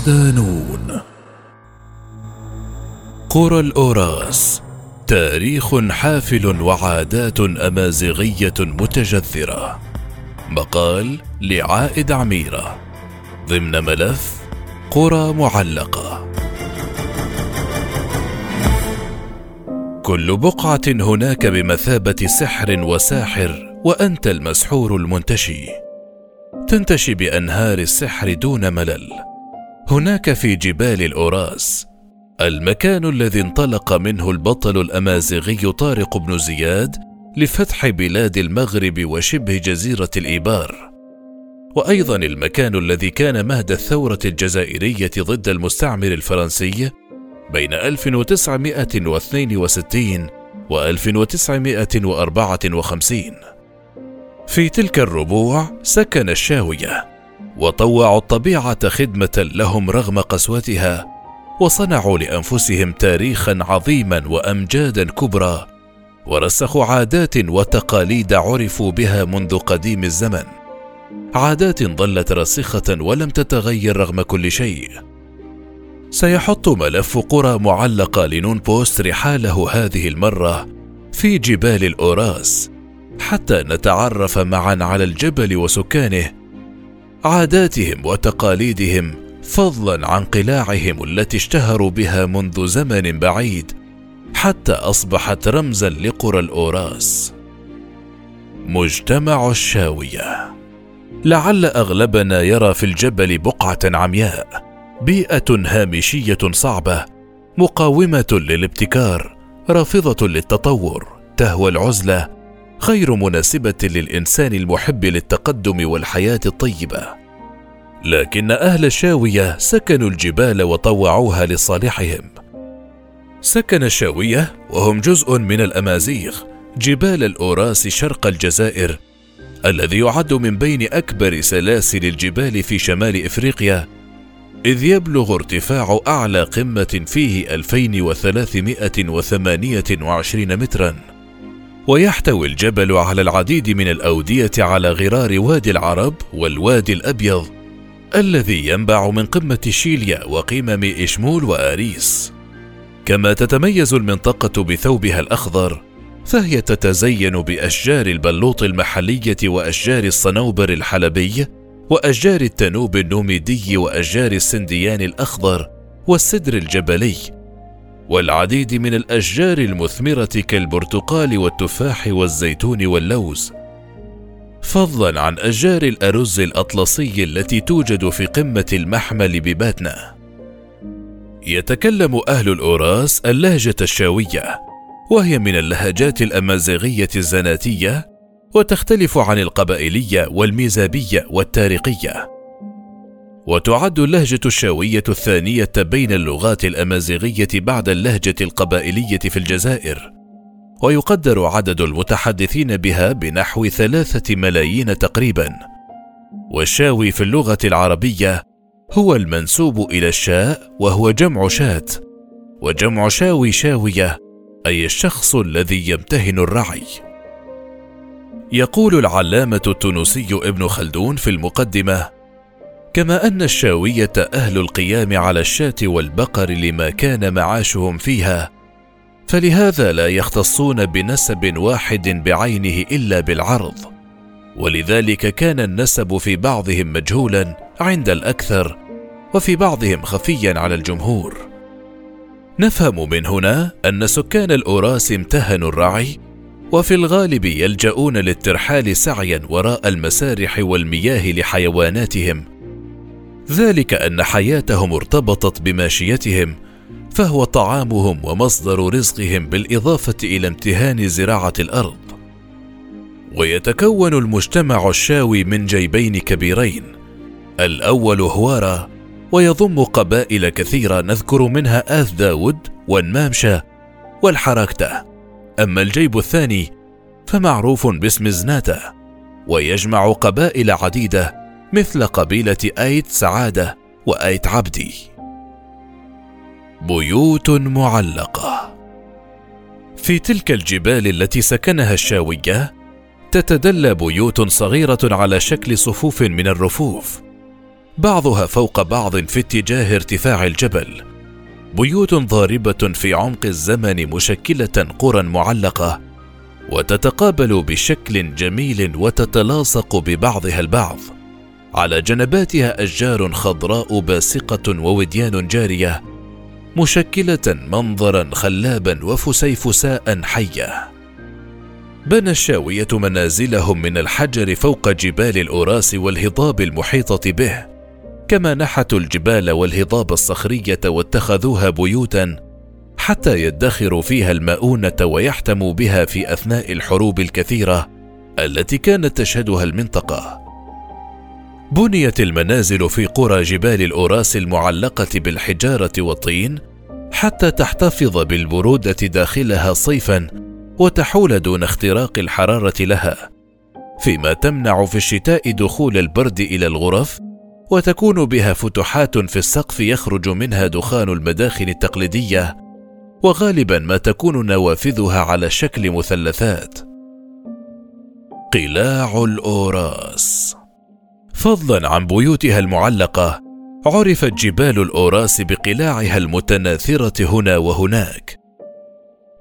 صدانون قرى الأوراس تاريخ حافل وعادات أمازيغية متجذرة. مقال لعائد عميرة. ضمن ملف قرى معلقة. كل بقعة هناك بمثابة سحر وساحر وأنت المسحور المنتشي. تنتشي بأنهار السحر دون ملل. هناك في جبال الأوراس. المكان الذي انطلق منه البطل الأمازيغي طارق بن زياد لفتح بلاد المغرب وشبه جزيرة الإيبار. وأيضا المكان الذي كان مهد الثورة الجزائرية ضد المستعمر الفرنسي بين 1962 و 1954 في تلك الربوع سكن الشاوية. وطوعوا الطبيعة خدمة لهم رغم قسوتها وصنعوا لأنفسهم تاريخا عظيما وامجادا كبرى ورسخوا عادات وتقاليد عرفوا بها منذ قديم الزمن. عادات ظلت راسخة ولم تتغير رغم كل شيء. سيحط ملف قرى معلقة لنون بوست رحاله هذه المرة في جبال الأوراس حتى نتعرف معا على الجبل وسكانه عاداتهم وتقاليدهم فضلا عن قلاعهم التي اشتهروا بها منذ زمن بعيد حتى أصبحت رمزا لقرى الأوراس. مجتمع الشاوية. لعل أغلبنا يرى في الجبل بقعة عمياء بيئة هامشية صعبة مقاومة للابتكار رافضة للتطور تهوى العزلة غير مناسبة للإنسان المحب للتقدم والحياة الطيبة. لكن أهل الشاوية سكنوا الجبال وطوعوها لصالحهم. سكن الشاوية وهم جزء من الأمازيغ جبال الأوراس شرق الجزائر الذي يعد من بين أكبر سلاسل الجبال في شمال إفريقيا إذ يبلغ ارتفاع أعلى قمة فيه 2328 مترا. ويحتوي الجبل على العديد من الأودية على غرار وادي العرب والوادي الأبيض الذي ينبع من قمة شيليا وقمم إشمول وآريس. كما تتميز المنطقة بثوبها الأخضر فهي تتزين بأشجار البلوط المحلية وأشجار الصنوبر الحلبي وأشجار التنوب النوميدي وأشجار السنديان الأخضر والسدر الجبلي. والعديد من الأشجار المثمرة كالبرتقال والتفاح والزيتون واللوز فضلا عن أشجار الأرز الأطلسي التي توجد في قمة المحمل بباتنا. يتكلم أهل الأوراس اللهجة الشاوية، وهي من اللهجات الأمازيغية الزناتية، وتختلف عن القبائلية والميزابية والتاريقية. وتعد اللهجة الشاوية الثانية بين اللغات الأمازيغية بعد اللهجة القبائلية في الجزائر. ويقدر عدد المتحدثين بها بنحو ثلاثة ملايين تقريبا. والشاوي في اللغة العربية هو المنسوب إلى الشاء وهو جمع شات وجمع شاوي شاوية أي الشخص الذي يمتهن الرعي. يقول العلامة التونسي ابن خلدون في المقدمة كما أن الشاوية أهل القيام على الشاة والبقر لما كان معاشهم فيها فلهذا لا يختصون بنسب واحد بعينه إلا بالعرض ولذلك كان النسب في بعضهم مجهولا عند الأكثر وفي بعضهم خفيا على الجمهور. نفهم من هنا أن سكان الأوراس امتهنوا الرعي وفي الغالب يلجؤون للترحال سعيا وراء المسارح والمياه لحيواناتهم ذلك أن حياتهم ارتبطت بماشيتهم فهو طعامهم ومصدر رزقهم بالإضافة إلى امتهان زراعة الأرض. ويتكون المجتمع الشاوي من جيبين كبيرين الأول هوارا ويضم قبائل كثيرة نذكر منها اث داود والمامشة والحراكتة. أما الجيب الثاني فمعروف باسم زناتة ويجمع قبائل عديدة مثل قبيلة أيت سعادة وأيت عبدي. بيوت معلقة. في تلك الجبال التي سكنها الشاوية تتدلى بيوت صغيرة على شكل صفوف من الرفوف. بعضها فوق بعض في اتجاه ارتفاع الجبل. بيوت ضاربة في عمق الزمن مشكلة قرى معلقة وتتقابل بشكل جميل وتتلاصق ببعضها البعض. على جنباتها أشجار خضراء باسقة ووديان جارية مشكلة منظرا خلابا وفسيفساء حية. بنى الشاوية منازلهم من الحجر فوق جبال الأوراس والهضاب المحيطة به كما نحتوا الجبال والهضاب الصخرية واتخذوها بيوتا حتى يدخروا فيها المؤونة ويحتموا بها في أثناء الحروب الكثيرة التي كانت تشهدها المنطقة. بنيت المنازل في قرى جبال الأوراس المعلقة بالحجارة والطين حتى تحتفظ بالبرودة داخلها صيفا وتحول دون اختراق الحرارة لها فيما تمنع في الشتاء دخول البرد إلى الغرف وتكون بها فتحات في السقف يخرج منها دخان المداخل التقليدية وغالبا ما تكون نوافذها على شكل مثلثات. قلاع الأوراس فضلا عن بيوتها المعلقة عرفت جبال الأوراس بقلاعها المتناثرة هنا وهناك.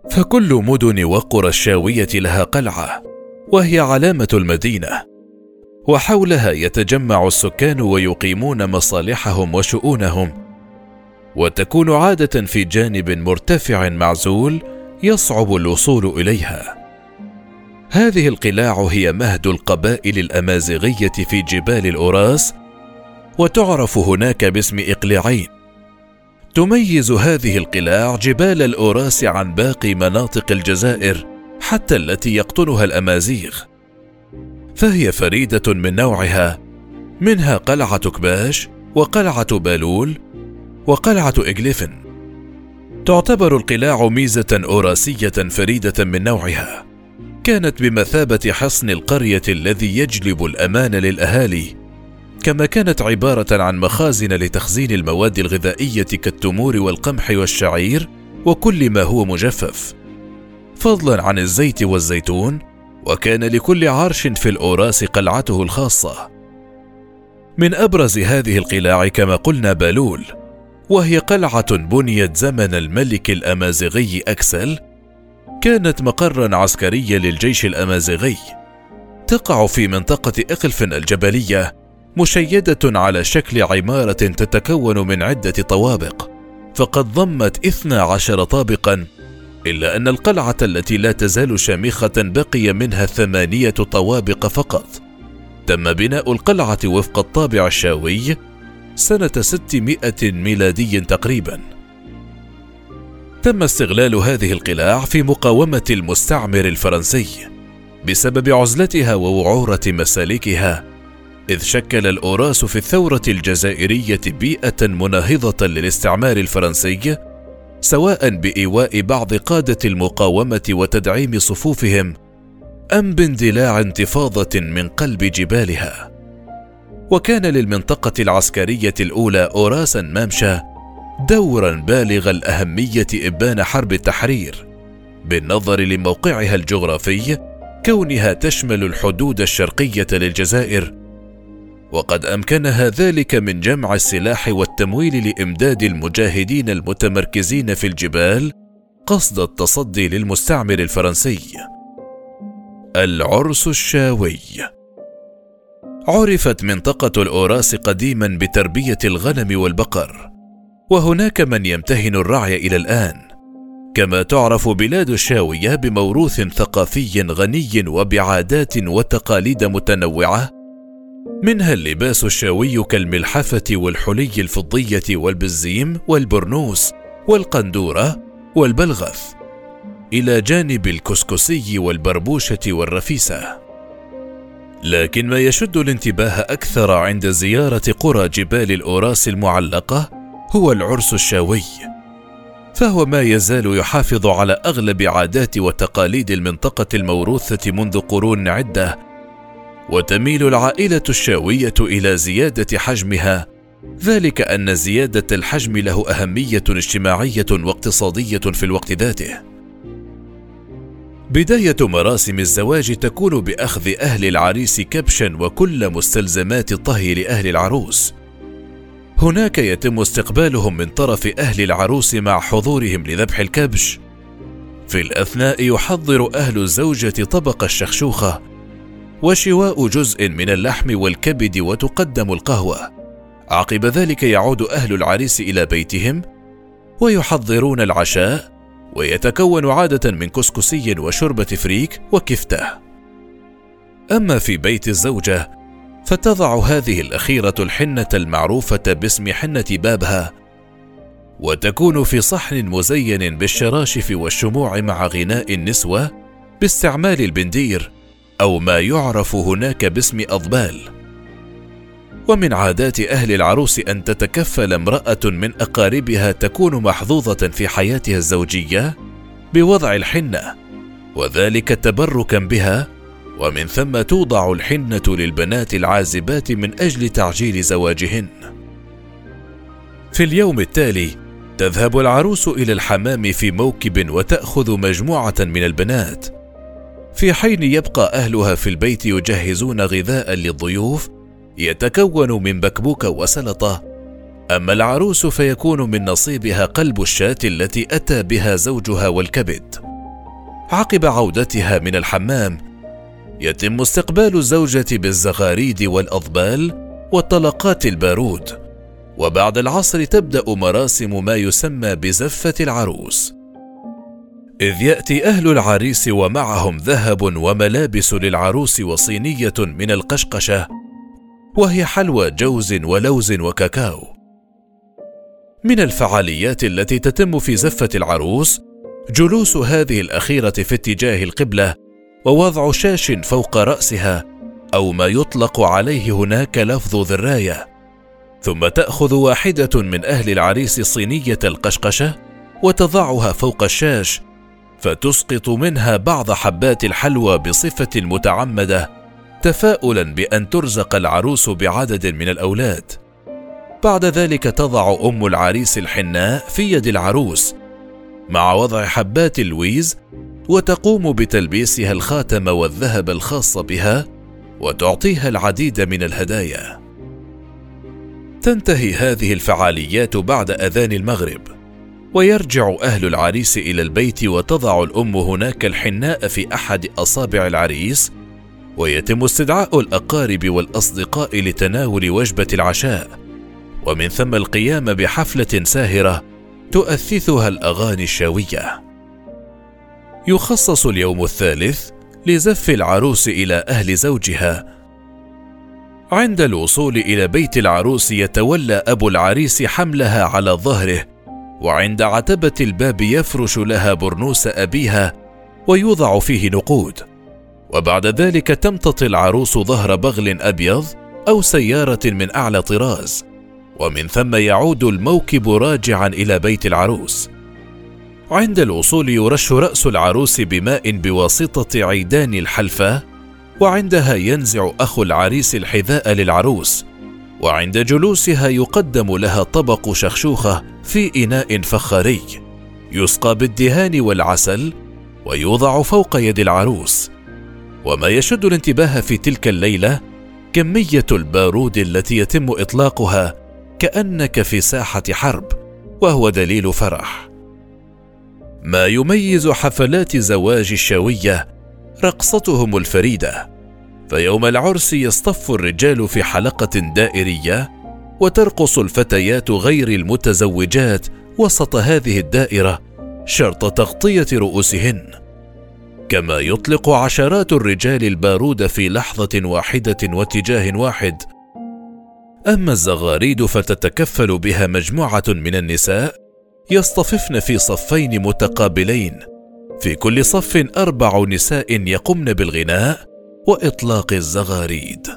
فكل مدن وقرى الشاويه لها قلعة وهي علامة المدينة. وحولها يتجمع السكان ويقيمون مصالحهم وشؤونهم. وتكون عادة في جانب مرتفع معزول يصعب الوصول إليها. هذه القلاع هي مهد القبائل الأمازيغية في جبال الأوراس وتعرف هناك باسم إقلاعين. تميز هذه القلاع جبال الأوراس عن باقي مناطق الجزائر حتى التي يقطنها الأمازيغ. فهي فريدة من نوعها. منها قلعة كباش وقلعة بالول وقلعة إجليفن. تعتبر القلاع ميزة أوراسية فريدة من نوعها. كانت بمثابة حصن القرية الذي يجلب الأمان للأهالي كما كانت عبارة عن مخازن لتخزين المواد الغذائية كالتمور والقمح والشعير وكل ما هو مجفف. فضلا عن الزيت والزيتون وكان لكل عرش في الأوراس قلعته الخاصة. من أبرز هذه القلاع كما قلنا بالول وهي قلعة بنيت زمن الملك الأمازيغي أكسل كانت مقرا عسكريا للجيش الأمازيغي. تقع في منطقة اقلفن الجبلية مشيدة على شكل عمارة تتكون من عدة طوابق فقد ضمت اثنا عشر طابقا إلا أن القلعة التي لا تزال شامخة بقي منها ثمانية طوابق فقط. تم بناء القلعة وفق الطابع الشاوي سنة 600 ميلادي تقريبا. تم استغلال هذه القلاع في مقاومة المستعمر الفرنسي بسبب عزلتها ووعورة مسالكها إذ شكل الأوراس في الثورة الجزائرية بيئة مناهضة للاستعمار الفرنسي سواء بإيواء بعض قادة المقاومة وتدعيم صفوفهم أم باندلاع انتفاضة من قلب جبالها. وكان للمنطقة العسكرية الأولى اوراسا مامشا دورا بالغ الأهمية إبان حرب التحرير بالنظر لموقعها الجغرافي كونها تشمل الحدود الشرقية للجزائر. وقد أمكنها ذلك من جمع السلاح والتمويل لإمداد المجاهدين المتمركزين في الجبال قصد التصدي للمستعمر الفرنسي. العرس الشاوي. عرفت منطقة الأوراس قديما بتربية الغنم والبقر. وهناك من يمتهن الرعي إلى الآن. كما تعرف بلاد الشاوية بموروث ثقافي غني وبعادات وتقاليد متنوعة منها اللباس الشاوي كالملحفة والحلي الفضية والبزيم والبرنوس والقندورة والبلغث إلى جانب الكسكسي والبربوشة والرفيسة. لكن ما يشد الانتباه أكثر عند زيارة قرى جبال الأوراس المعلقة هو العرس الشاوي فهو ما يزال يحافظ على أغلب عادات وتقاليد المنطقة الموروثة منذ قرون عدة وتميل العائلة الشاوية إلى زيادة حجمها ذلك أن زيادة الحجم له أهمية اجتماعية واقتصادية في الوقت ذاته. بداية مراسم الزواج تكون بأخذ أهل العريس كبشا وكل مستلزمات الطهي لاهل العروس هناك يتم استقبالهم من طرف أهل العروس مع حضورهم لذبح الكبش. في الأثناء يحضر أهل الزوجة طبق الشخشوخة وشواء جزء من اللحم والكبد وتقدم القهوة. عقب ذلك يعود أهل العريس إلى بيتهم ويحضرون العشاء ويتكون عادة من كسكسي وشوربه فريك وكفتة. أما في بيت الزوجة فتضع هذه الأخيرة الحنة المعروفة باسم حنة بابها وتكون في صحن مزين بالشراشف والشموع مع غناء النسوة باستعمال البندير أو ما يعرف هناك باسم أضبال. ومن عادات أهل العروس أن تتكفل امرأة من أقاربها تكون محظوظة في حياتها الزوجية بوضع الحنة وذلك تبركا بها ومن ثم توضع الحنة للبنات العازبات من أجل تعجيل زواجهن. في اليوم التالي تذهب العروس إلى الحمام في موكب وتأخذ مجموعة من البنات. في حين يبقى أهلها في البيت يجهزون غذاء للضيوف يتكون من بكبوك وسلطة. أما العروس فيكون من نصيبها قلب الشاة التي أتى بها زوجها والكبد. عقب عودتها من الحمام يتم استقبال الزوجة بالزغاريد والأضبال وطلقات البارود. وبعد العصر تبدأ مراسم ما يسمى بزفة العروس. إذ يأتي أهل العريس ومعهم ذهب وملابس للعروس وصينية من القشقشة وهي حلوى جوز ولوز وكاكاو. من الفعاليات التي تتم في زفة العروس جلوس هذه الأخيرة في اتجاه القبلة ووضع شاش فوق رأسها أو ما يطلق عليه هناك لفظ ذراية. ثم تأخذ واحدة من أهل العريس صينية القشقشة وتضعها فوق الشاش فتسقط منها بعض حبات الحلوى بصفة متعمدة تفاؤلا بأن ترزق العروس بعدد من الأولاد. بعد ذلك تضع أم العريس الحناء في يد العروس مع وضع حبات اللويز وتقوم بتلبيسها الخاتم والذهب الخاص بها وتعطيها العديد من الهدايا. تنتهي هذه الفعاليات بعد أذان المغرب ويرجع أهل العريس إلى البيت وتضع الأم هناك الحناء في أحد أصابع العريس ويتم استدعاء الأقارب والأصدقاء لتناول وجبة العشاء. ومن ثم القيام بحفلة ساهرة تؤثثها الأغاني الشاويه يخصص اليوم الثالث لزف العروس إلى أهل زوجها. عند الوصول إلى بيت العروس يتولى أبو العريس حملها على ظهره وعند عتبة الباب يفرش لها برنوس أبيها ويوضع فيه نقود. وبعد ذلك تمتطي العروس ظهر بغل أبيض أو سيارة من أعلى طراز ومن ثم يعود الموكب راجعا إلى بيت العروس. عند الوصول يرش رأس العروس بماء بواسطة عيدان الحلفة وعندها ينزع اخو العريس الحذاء للعروس وعند جلوسها يقدم لها طبق شخشوخة في إناء فخاري. يسقى بالدهان والعسل ويوضع فوق يد العروس. وما يشد الانتباه في تلك الليلة كمية البارود التي يتم إطلاقها كأنك في ساحة حرب وهو دليل فرح. ما يميز حفلات زواج الشاوية رقصتهم الفريدة. فيوم العرس يصطف الرجال في حلقة دائرية وترقص الفتيات غير المتزوجات وسط هذه الدائرة شرط تغطية رؤوسهن. كما يطلق عشرات الرجال البارود في لحظة واحدة واتجاه واحد. أما الزغاريد فتتكفل بها مجموعة من النساء يصطففن في صفين متقابلين. في كل صف أربع نساء يقمن بالغناء وإطلاق الزغاريد.